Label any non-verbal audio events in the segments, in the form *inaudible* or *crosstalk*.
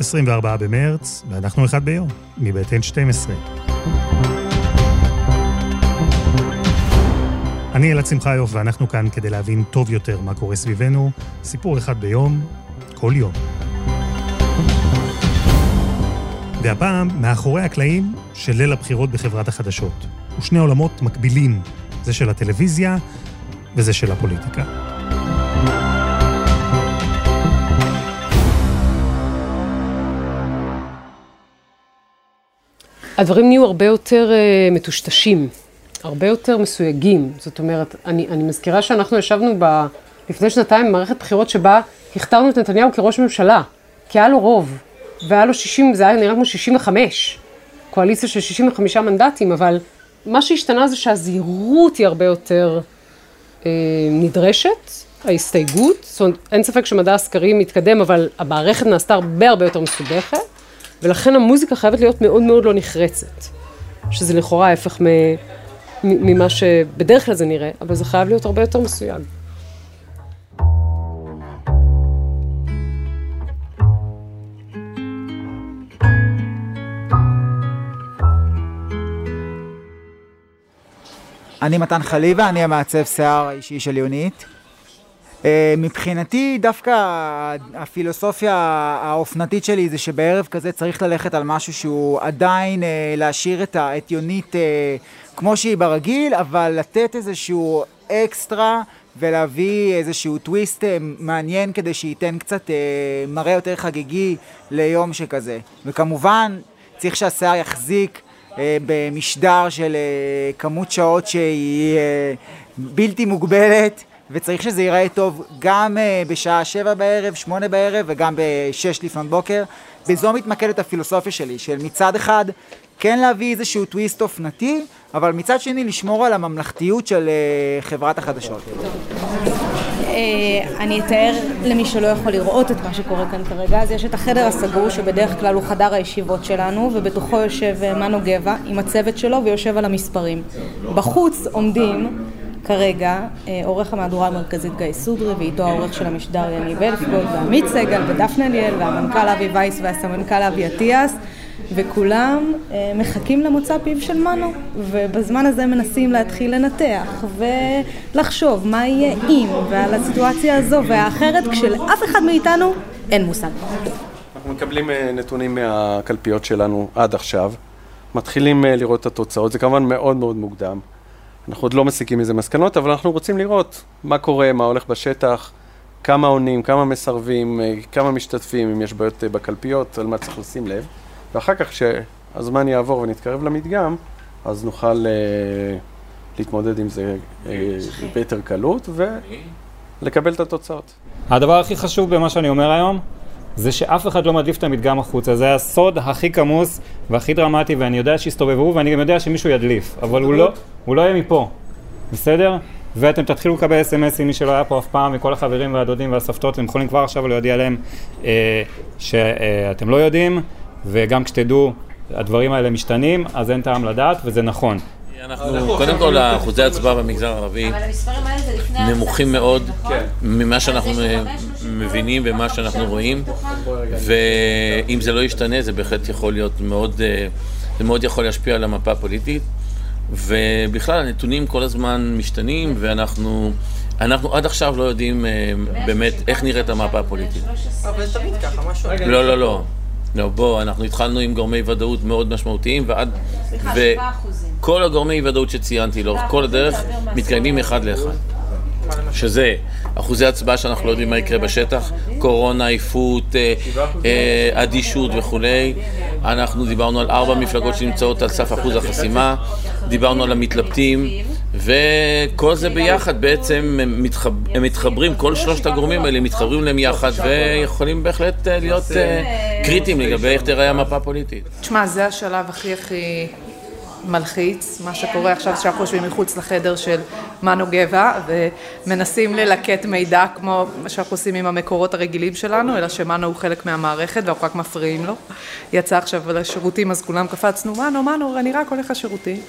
24 במרץ, ואנחנו אחד ביום, מבית N12. אני אלעד שמחיוף, ואנחנו כאן כדי להבין טוב יותר מה קורה סביבנו, סיפור אחד ביום, כל יום. והפעם, מאחורי הקלעים של ליל הבחירות בחברת החדשות. ושני עולמות מקבילים, זה של הטלוויזיה וזה של הפוליטיקה. הדברים נהיו הרבה יותר uh, מטושטשים, הרבה יותר מסויגים. זאת אומרת, אני, אני מזכירה שאנחנו ישבנו ב, לפני שנתיים במערכת בחירות שבה הכתרנו את נתניהו כראש ממשלה, כי היה לו רוב, והיה לו 60, זה היה נראה כמו 65, קואליציה של 65 מנדטים, אבל מה שהשתנה זה שהזהירות היא הרבה יותר אה, נדרשת, ההסתייגות, זאת אומרת, אין ספק שמדע הסקרים מתקדם, אבל המערכת נעשתה הרבה הרבה יותר מסובכת. ולכן המוזיקה חייבת להיות מאוד מאוד לא נחרצת, שזה לכאורה ההפך ממה שבדרך כלל זה נראה, אבל זה חייב להיות הרבה יותר מסויג. אני מתן חליבה, אני המעצב שיער האישי של יונית. אה, מבחינתי דווקא הפילוסופיה האופנתית שלי זה שבערב כזה צריך ללכת על משהו שהוא עדיין אה, להשאיר את, את יונית אה, כמו שהיא ברגיל, אבל לתת איזשהו אקסטרה ולהביא איזשהו טוויסט מעניין כדי שייתן קצת מראה יותר חגיגי ליום שכזה. וכמובן צריך שהשיער יחזיק במשדר של כמות שעות שהיא בלתי מוגבלת. וצריך שזה ייראה טוב גם uh, בשעה שבע בערב, שמונה בערב וגם בשש לפנות בוקר. בזו מתמקדת הפילוסופיה שלי, של מצד אחד כן להביא איזשהו טוויסט אופנתי, אבל מצד שני לשמור על הממלכתיות של uh, חברת החדשות. אה, אני אתאר למי שלא יכול לראות את מה שקורה כאן כרגע, אז יש את החדר הסגור שבדרך כלל הוא חדר הישיבות שלנו ובתוכו יושב מנו גבע עם הצוות שלו ויושב על המספרים. בחוץ עומדים כרגע אה, עורך המהדורה המרכזית גיא סודרי ואיתו העורך של המשדר יניב אלפגולד ועמית סגל ודפנה אליאל והמנכ"ל אבי וייס והסמנכ"ל אבי אטיאס וכולם אה, מחכים למוצא פיו של מנו ובזמן הזה מנסים להתחיל לנתח ולחשוב מה יהיה אם ועל הסיטואציה הזו והאחרת כשלאף אחד מאיתנו אין מושג. אנחנו מקבלים אה, נתונים מהקלפיות שלנו עד עכשיו. מתחילים לראות את התוצאות, זה כמובן מאוד מאוד מוקדם אנחנו עוד לא מסיקים מזה מסקנות, אבל אנחנו רוצים לראות מה קורה, מה הולך בשטח, כמה עונים, כמה מסרבים, אה, כמה משתתפים, אם יש בעיות אה, בקלפיות, על מה צריך לשים לב. ואחר כך, כשהזמן יעבור ונתקרב למדגם, אז נוכל uh, להתמודד עם זה uh, ביתר קלות ולקבל את התוצאות. הדבר הכי חשוב במה שאני אומר היום, זה שאף אחד לא מדליף את המדגם החוצה. זה הסוד הכי כמוס והכי דרמטי, ואני יודע שיסתובבו, ואני גם יודע שמישהו ידליף, אבל הוא לא, הוא לא יהיה מפה, בסדר? ואתם תתחילו לקבל אס.אם.אסים, מי שלא היה פה אף פעם, מכל החברים והדודים והסבתות, אתם יכולים כבר עכשיו להודיע להם אה, שאתם לא יודעים, וגם כשתדעו, הדברים האלה משתנים, אז אין טעם לדעת, וזה נכון. אנחנו, קודם כל, אחוזי הצבעה במגזר הערבי נמוכים מאוד כן. ממה שאנחנו מבינים ומה שאנחנו רואים, ואם זה לא ישתנה, זה בהחלט יכול להיות מאוד, אה, זה מאוד יכול להשפיע על המפה הפוליטית, ובכלל, הנתונים כל הזמן משתנים, ואנחנו... אנחנו עד עכשיו לא יודעים אה, באמת איך נראית המפה הפוליטית. אבל זה תמיד ככה, משהו... לא, לא, לא. לא, בוא, אנחנו התחלנו עם גורמי ודאות מאוד משמעותיים, ועד... סליחה, 7 אחוזים. כל הגורמי ודאות שציינתי לאורך כל הדרך מתקיימים אחד לאחד. שזה אחוזי הצבעה שאנחנו לא יודעים מה יקרה בשטח, קורונה, עייפות, אה, אה, אדישות וכולי. אנחנו דיברנו על ארבע מפלגות שנמצאות על סף אחוז החסימה, דיברנו על המתלבטים, וכל זה ביחד בעצם הם, מתחב, הם מתחברים, כל שלושת הגורמים האלה מתחברים להם יחד ויכולים בהחלט אה, להיות uh, קריטיים לגבי איך תראה המפה הפוליטית. תשמע, זה השלב הכי הכי מלחיץ, מה שקורה עכשיו שאנחנו יושבים מחוץ לחדר של מנו גבע ומנסים ללקט מידע כמו מה שאנחנו עושים עם המקורות הרגילים שלנו, אלא שמנו הוא חלק מהמערכת ואנחנו רק מפריעים לו. יצא עכשיו לשירותים אז כולם קפצנו, מנו, מנו, אני רק הולך לשירותים.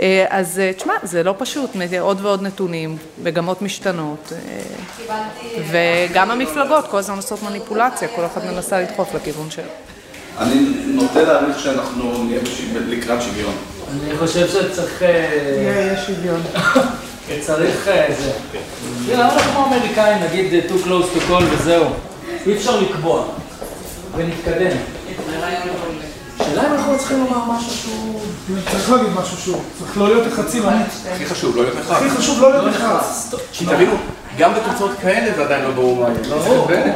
אה, אז אה, תשמע, זה לא פשוט, עוד ועוד נתונים, מגמות משתנות, אה, וגם המפלגות כל הזמן עושות מניפולציה, כל אחד מנסה לדחוף לכיוון שלו. אני נוטה להעריך שאנחנו נהיה לקראת שוויון. אני חושב שצריך... יהיה שוויון. *laughs* צריך זה. תראה, למה כמו אמריקאים, נגיד too close to call וזהו. אי אפשר לקבוע. ונתקדם. השאלה אם אנחנו צריכים לומר משהו שהוא... צריך להגיד משהו שהוא. צריך לא להיות לחצי אמיץ. הכי חשוב, לא להיות נחרץ. הכי חשוב לא להיות נחרץ. תבינו, גם בתוצאות כאלה זה עדיין לא ברור מה יהיה.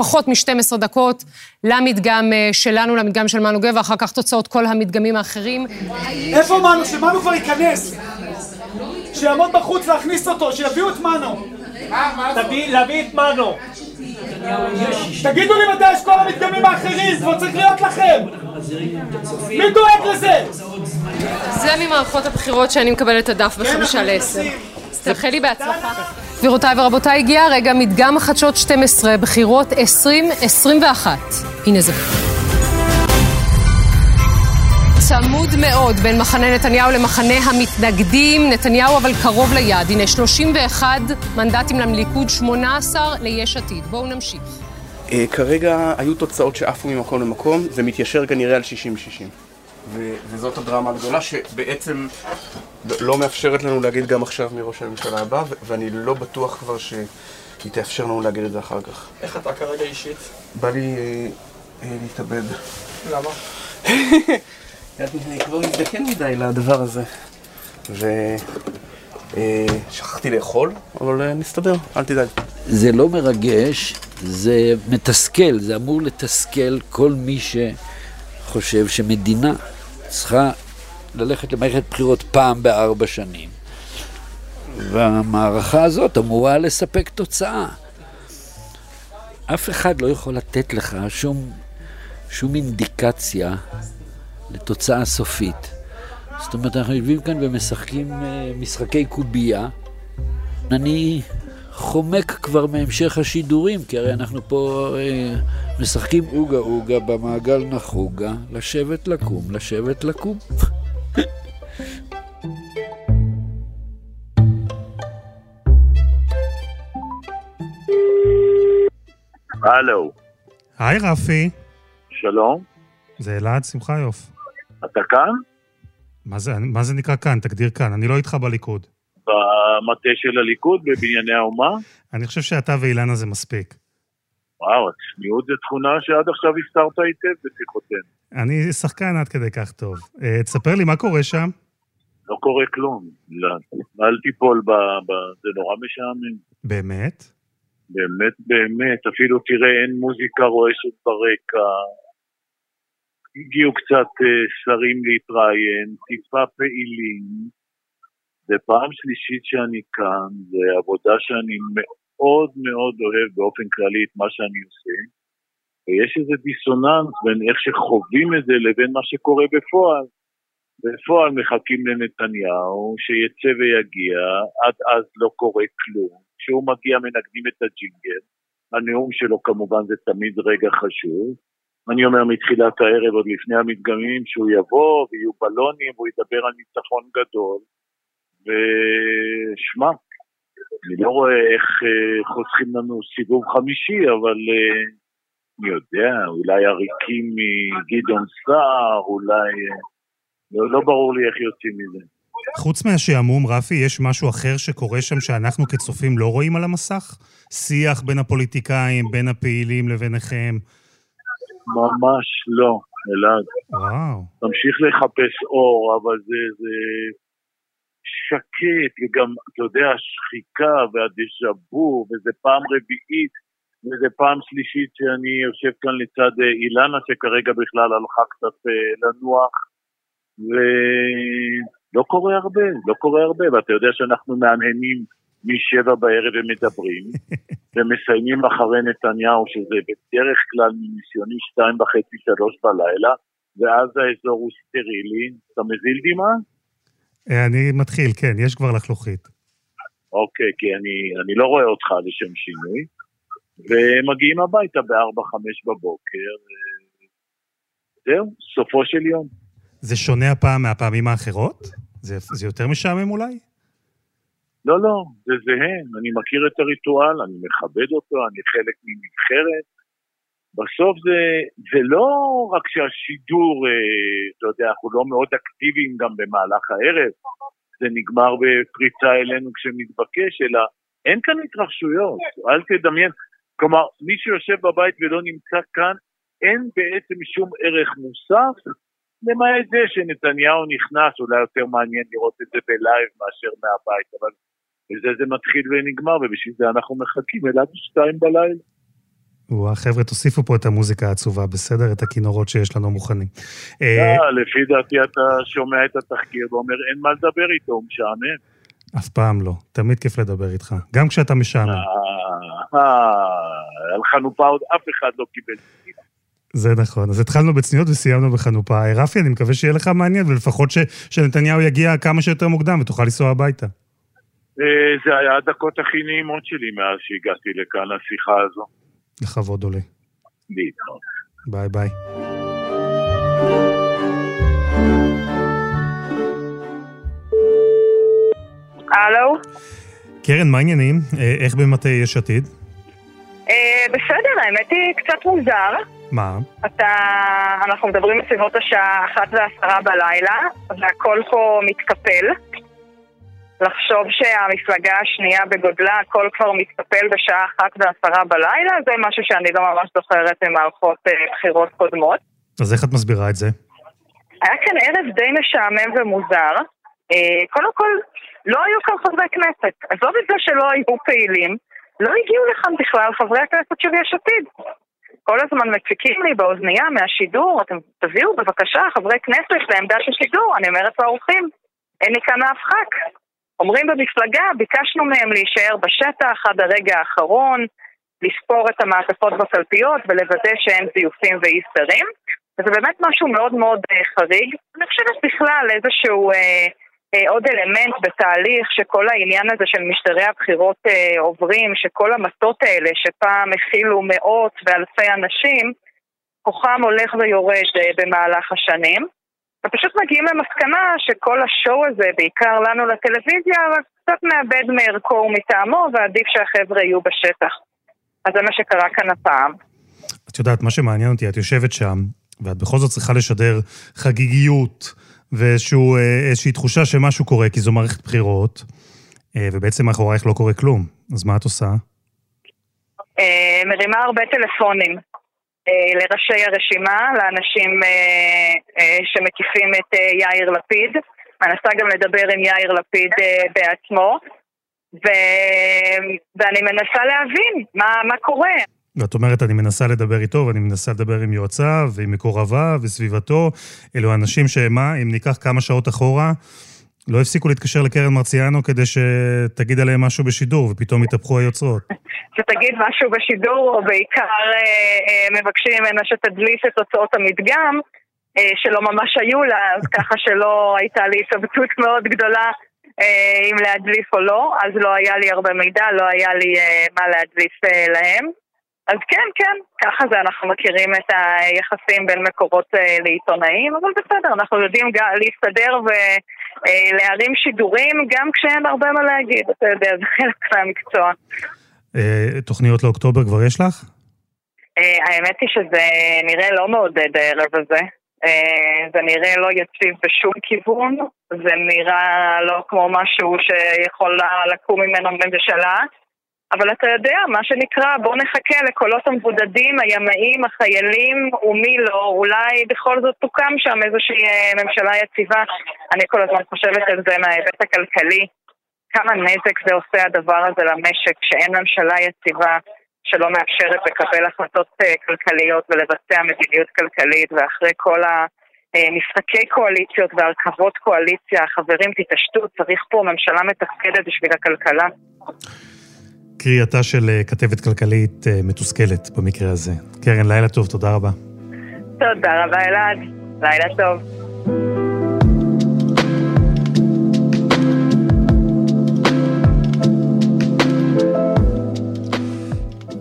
פחות מ-12 דקות למדגם אה, שלנו, למדגם של מנו גבע, אחר כך תוצאות כל המדגמים האחרים. איפה מנו? שמנו כבר ייכנס. שיעמוד בחוץ להכניס אותו, שיביאו את מנו. להביא את מנו. תגידו לי מתי יש כל המדגמים האחרים, כבר צריך להיות לכם! מי דואג לזה? זה ממערכות הבחירות שאני מקבלת את הדף בחמישה לעשר. תאחל לי בהצלחה. גבירותיי ורבותיי, הגיע הרגע מדגם החדשות 12, בחירות 2021. הנה זה. צמוד מאוד בין מחנה נתניהו למחנה המתנגדים. נתניהו אבל קרוב ליעד. הנה 31 מנדטים לליכוד, 18 ליש עתיד. בואו נמשיך. כרגע היו תוצאות שעפו ממקום למקום, זה מתיישר כנראה על 60-60. וזאת הדרמה הגדולה שבעצם לא מאפשרת לנו להגיד גם עכשיו מראש הממשלה הבא, ואני לא בטוח כבר שהיא תאפשר לנו להגיד את זה אחר כך. איך אתה כרגע אישית? בא לי להתאבד. למה? *laughs* אני כבר מזדקן מדי לדבר הזה. ושכחתי לאכול, אבל נסתדר, אל תדאג. זה לא מרגש, זה מתסכל, זה אמור לתסכל כל מי שחושב שמדינה צריכה ללכת למערכת בחירות פעם בארבע שנים. והמערכה הזאת אמורה לספק תוצאה. אף אחד לא יכול לתת לך שום, שום אינדיקציה לתוצאה סופית. זאת אומרת, אנחנו יושבים כאן ומשחקים משחקי קובייה. אני חומק כבר מהמשך השידורים, כי הרי אנחנו פה אה, משחקים אוגה אוגה במעגל נחוגה, לשבת לקום, לשבת לקום. הלו. היי רפי. שלום. זה אלעד שמחיוף. אתה כאן? מה זה, מה זה נקרא כאן? תגדיר כאן. אני לא איתך בליכוד. במטה של הליכוד, בבנייני האומה? אני חושב שאתה ואילנה זה מספיק. וואו, הצניעות זו תכונה שעד עכשיו הסתרת היטב בשיחותינו. אני שחקן עד כדי כך טוב. Uh, תספר לי, מה קורה שם? לא קורה כלום. לא. אל תיפול ב... ב... זה נורא משעמם. באמת? באמת, באמת. אפילו תראה, אין מוזיקה רועשת ברקע. הגיעו קצת uh, שרים להתראיין, טיפה פעילים. זה פעם שלישית שאני כאן, זה עבודה שאני מאוד מאוד אוהב באופן כללי את מה שאני עושה, ויש איזה דיסוננס בין איך שחווים את זה לבין מה שקורה בפועל. בפועל מחכים לנתניהו, שיצא ויגיע, עד אז לא קורה כלום. כשהוא מגיע מנגנים את הג'ינגל, הנאום שלו כמובן זה תמיד רגע חשוב. אני אומר מתחילת הערב, עוד לפני המדגמים, שהוא יבוא ויהיו בלונים והוא ידבר על ניצחון גדול. ושמע, אני לא רואה איך אה, חוסכים לנו סיבוב חמישי, אבל אה, אני יודע, אולי עריקים מגדעון סער, אולי... אה, לא, לא ברור לי איך יוצאים מזה. חוץ מהשעמום, רפי, יש משהו אחר שקורה שם שאנחנו כצופים לא רואים על המסך? שיח בין הפוליטיקאים, בין הפעילים לביניכם? ממש לא, אלעד. וואו. תמשיך לחפש אור, אבל זה, זה שקט, וגם, אתה יודע, השחיקה והדז'ה וזה פעם רביעית, וזה פעם שלישית שאני יושב כאן לצד אילנה, שכרגע בכלל הלכה קצת לנוח, ו... לא קורה הרבה, לא קורה הרבה, ואתה יודע שאנחנו מהנהנים משבע בערב ומדברים, *laughs* ומסיימים אחרי נתניהו, שזה בדרך כלל מניסיוני שתיים וחצי, שלוש בלילה, ואז האזור הוא סטרילי. אתה מזיל דמעה? אה, אני מתחיל, כן, יש כבר לחלוכית. אוקיי, כי אני, אני לא רואה אותך לשם שינוי. ומגיעים הביתה ב-4-5 בבוקר, אה, זהו, סופו של יום. זה שונה הפעם מהפעמים האחרות? זה, זה יותר משעמם אולי? לא, לא, זה זהה, אני מכיר את הריטואל, אני מכבד אותו, אני חלק מנבחרת. בסוף זה, זה לא רק שהשידור, אה, אתה יודע, אנחנו לא מאוד אקטיביים גם במהלך הערב, זה נגמר בפריצה אלינו כשמתבקש, אלא אין כאן התרחשויות, אל תדמיין. כלומר, מי שיושב בבית ולא נמצא כאן, אין בעצם שום ערך מוסף, למעט זה שנתניהו נכנס, אולי יותר מעניין לראות את זה בלייב מאשר מהבית, אבל בזה זה מתחיל ונגמר, ובשביל זה אנחנו מחכים אליו שתיים בלילה. וואה, חבר'ה, תוסיפו פה את המוזיקה העצובה, בסדר? את הכינורות שיש לנו מוכנים. אה, לפי דעתי אתה שומע את התחקיר ואומר, אין מה לדבר איתו, הוא משעמם. אף פעם לא, תמיד כיף לדבר איתך, גם כשאתה משעמם. אה, על חנופה עוד אף אחד לא קיבל. זה נכון. אז התחלנו בצניעות וסיימנו בחנופה. רפי, אני מקווה שיהיה לך מעניין, ולפחות ש, שנתניהו יגיע כמה שיותר מוקדם ותוכל לנסוע הביתה. אה, זה היה הדקות הכי נעימות שלי מאז שהגעתי לכאן לשיחה הזו. לכבוד עולה. להתראות. ביי ביי. הלו? קרן, מה העניינים? אה, איך במטה יש עתיד? אה, בסדר, האמת היא קצת מוזר. מה? אתה... אנחנו מדברים בסביבות השעה אחת ועשרה בלילה, והכל פה מתקפל. לחשוב שהמפלגה השנייה בגודלה, הכל כבר מתקפל בשעה אחת ועשרה בלילה, זה משהו שאני לא ממש זוכרת ממערכות אה, בחירות קודמות. אז איך את מסבירה את זה? היה כאן ערב די משעמם ומוזר. אה, קודם כל, לא היו כאן חברי כנסת. עזוב את זה שלא היו פעילים, לא הגיעו לכאן בכלל חברי הכנסת של יש עתיד. כל הזמן מציקים לי באוזנייה מהשידור, אתם תביאו בבקשה חברי כנסת לעמדה של שידור, אני אומרת לאורחים, אין לי כאן אף ח"כ. אומרים במפלגה, ביקשנו מהם להישאר בשטח עד הרגע האחרון, לספור את המעטפות בקלפיות ולוודא שאין זיופים ואי סדרים. וזה באמת משהו מאוד מאוד אה, חריג. אני חושבת בכלל איזשהו אה, אה, עוד אלמנט בתהליך שכל העניין הזה של משטרי הבחירות אה, עוברים, שכל המטות האלה שפעם הכילו מאות ואלפי אנשים, כוחם הולך ויורד אה, במהלך השנים. ופשוט מגיעים למסקנה שכל השואו הזה, בעיקר לנו לטלוויזיה, קצת מאבד מערכו ומטעמו, ועדיף שהחבר'ה יהיו בשטח. אז זה מה שקרה כאן הפעם. את יודעת, מה שמעניין אותי, את יושבת שם, ואת בכל זאת צריכה לשדר חגיגיות ואיזושהי תחושה שמשהו קורה, כי זו מערכת בחירות, אה, ובעצם מאחורייך לא קורה כלום. אז מה את עושה? אה, מרימה הרבה טלפונים. אה, לראשי הרשימה, לאנשים אה, אה, שמקיפים את יאיר לפיד. מנסה גם לדבר עם יאיר לפיד בעצמו, ו... ואני מנסה להבין מה, מה קורה. ואת אומרת, אני מנסה לדבר איתו, ואני מנסה לדבר עם יועציו, ועם מקורביו, וסביבתו. אלו אנשים שמה, אם ניקח כמה שעות אחורה, לא הפסיקו להתקשר לקרן מרציאנו כדי שתגיד עליהם משהו בשידור, ופתאום התהפכו היוצרות. שתגיד משהו בשידור, או בעיקר אה, אה, מבקשים ממנה שתדליס את תוצאות המדגם, אה, שלא ממש היו לה, אז *laughs* ככה שלא הייתה לי התלבטות מאוד גדולה אה, אם להדליף או לא, אז לא היה לי הרבה מידע, לא היה לי אה, מה להדליף אה, להם. אז כן, כן, ככה זה, אנחנו מכירים את היחסים בין מקורות לעיתונאים, אבל בסדר, אנחנו יודעים להסתדר ולהרים שידורים גם כשאין הרבה מה להגיד, אתה יודע, זה חלק מהמקצוע. אה, תוכניות לאוקטובר כבר יש לך? אה, האמת היא שזה נראה לא מעודד הערב הזה. זה נראה לא יציב בשום כיוון, זה נראה לא כמו משהו שיכול לקום ממנו ממשלה. אבל אתה יודע, מה שנקרא, בוא נחכה לקולות המבודדים, הימאים, החיילים ומי לא, אולי בכל זאת תוקם שם איזושהי אה, ממשלה יציבה. אני כל הזמן חושבת על זה מההיבט הכלכלי. כמה נזק זה עושה הדבר הזה למשק, שאין ממשלה יציבה שלא מאפשרת לקבל החלטות אה, כלכליות ולבצע מדיניות כלכלית, ואחרי כל אה, משחקי קואליציות והרכבות קואליציה, חברים תתעשתו, צריך פה ממשלה מתפקדת בשביל הכלכלה. קריאתה של אה, כתבת כלכלית אה, מתוסכלת במקרה הזה. קרן, לילה טוב, תודה רבה. תודה רבה אלעד, לילה טוב.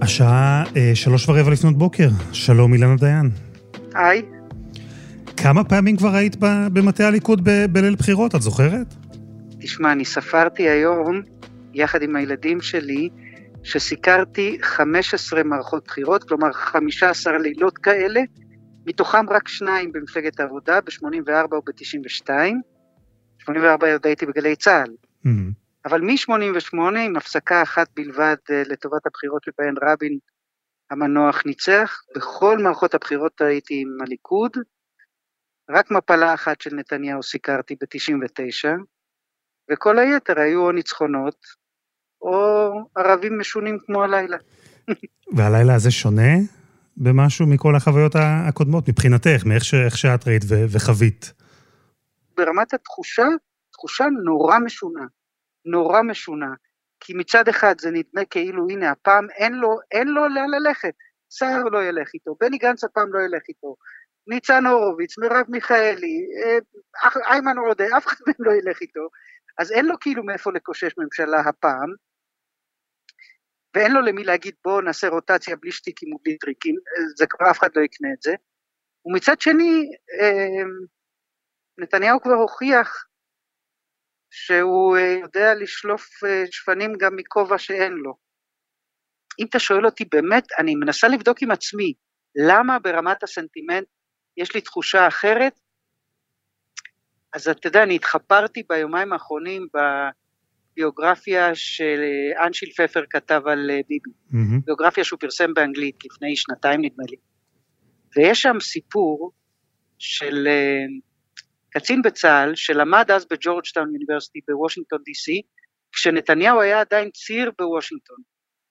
השעה אה, שלוש ורבע לפנות בוקר. שלום אילנה דיין. היי. כמה פעמים כבר היית במטה הליכוד ב- בליל בחירות, את זוכרת? תשמע, אני ספרתי היום, יחד עם הילדים שלי, שסיקרתי 15 מערכות בחירות, כלומר 15 לילות כאלה, מתוכם רק שניים במפלגת העבודה, ב-84 או ב-92. 84 עוד הייתי בגלי צה"ל. Mm-hmm. אבל מ-88, עם הפסקה אחת בלבד אה, לטובת הבחירות שבהן רבין המנוח ניצח, בכל מערכות הבחירות הייתי עם הליכוד, רק מפלה אחת של נתניהו סיקרתי ב-99, וכל היתר היו או ניצחונות, או ערבים משונים כמו הלילה. *laughs* והלילה הזה שונה במשהו מכל החוויות הקודמות, מבחינתך, מאיך ש, שאת ראית ו- וחווית? ברמת התחושה, תחושה נורא משונה. נורא משונה. כי מצד אחד זה נדמה כאילו, הנה, הפעם אין לו, אין לו לאן ללכת. סער לא ילך איתו, בני גנץ הפעם לא ילך איתו. ניצן הורוביץ, מרב מיכאלי, אה, איימן עודה, אף אחד מהם לא ילך איתו. אז אין לו כאילו מאיפה לקושש ממשלה הפעם, ואין לו למי להגיד בואו נעשה רוטציה בלי שטיקים ובלי טריקים, זה כבר אף אחד לא יקנה את זה. ומצד שני, אה, נתניהו כבר הוכיח שהוא אה, יודע לשלוף שפנים גם מכובע שאין לו. אם אתה שואל אותי באמת, אני מנסה לבדוק עם עצמי, למה ברמת הסנטימנט יש לי תחושה אחרת? אז אתה יודע, אני התחפרתי ביומיים האחרונים בביוגרפיה שאנשיל פפר כתב על אה, ביבי, mm-hmm. ביוגרפיה שהוא פרסם באנגלית לפני שנתיים נדמה לי. ויש שם סיפור של אה, קצין בצה"ל שלמד אז ב Georgetown University בוושינגטון די.סי, כשנתניהו היה עדיין ציר בוושינגטון,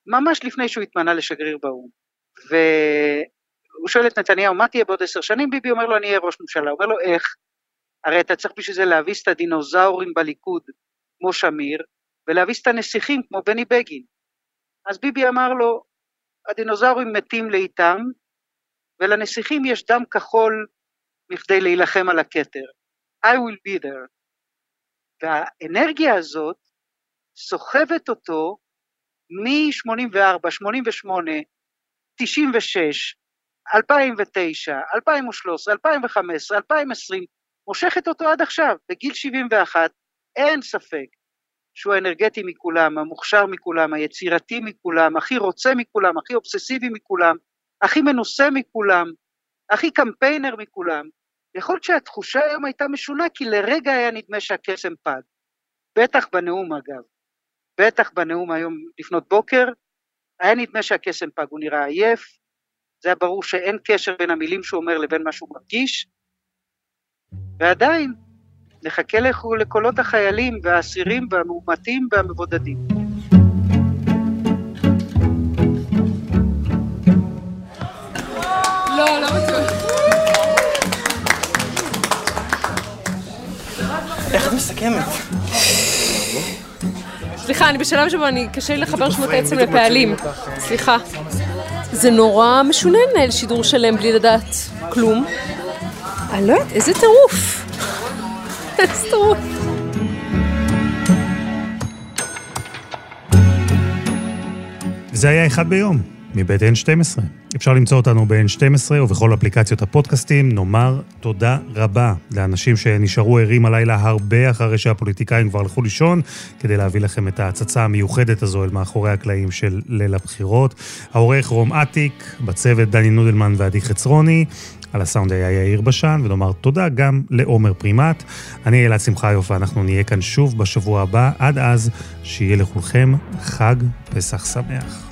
ממש לפני שהוא התמנה לשגריר באו"ם. והוא שואל את נתניהו, מה תהיה בעוד עשר שנים? ביבי אומר לו, אני אהיה ראש ממשלה. אומר לו, איך? הרי אתה צריך בשביל זה להביס את הדינוזאורים בליכוד, כמו שמיר, ולהביס את הנסיכים, כמו בני בגין. אז ביבי אמר לו, הדינוזאורים מתים לאיתם, ולנסיכים יש דם כחול מכדי להילחם על הכתר. I will be there. והאנרגיה הזאת סוחבת אותו מ-84, 88, 96, 2009, 2013, 2015, 2020, מושכת אותו עד עכשיו, בגיל 71, אין ספק שהוא האנרגטי מכולם, המוכשר מכולם, היצירתי מכולם, הכי רוצה מכולם, הכי אובססיבי מכולם, הכי מנוסה מכולם, הכי קמפיינר מכולם. יכול להיות שהתחושה היום הייתה משונה, כי לרגע היה נדמה שהקסם פג. בטח בנאום אגב. בטח בנאום היום לפנות בוקר, היה נדמה שהקסם פג, הוא נראה עייף, זה היה ברור שאין קשר בין המילים שהוא אומר לבין מה שהוא מרגיש, ועדיין, נחכה לקולות החיילים והאסירים והמאומתים והמבודדים. לא, לא. איך את מסכמת? סליחה, אני בשלב שבו אני, קשה לי לחבר שמות עצם לפעלים. סליחה. זה נורא משונה לנהל שידור שלם בלי לדעת כלום. אני לא יודעת, איזה טירוף. טירוף. זה היה אחד ביום, מבית N12. אפשר למצוא אותנו ב-N12 ובכל אפליקציות הפודקאסטים. נאמר תודה רבה לאנשים שנשארו ערים הלילה הרבה אחרי שהפוליטיקאים כבר הלכו לישון, כדי להביא לכם את ההצצה המיוחדת הזו אל מאחורי הקלעים של ליל הבחירות. העורך רום אטיק, בצוות דני נודלמן ועדי חצרוני. על הסאונד היה יאיר בשן, ונאמר תודה גם לעומר פרימט. אני אלעד שמחיוף, ואנחנו נהיה כאן שוב בשבוע הבא. עד אז, שיהיה לכולכם חג פסח שמח.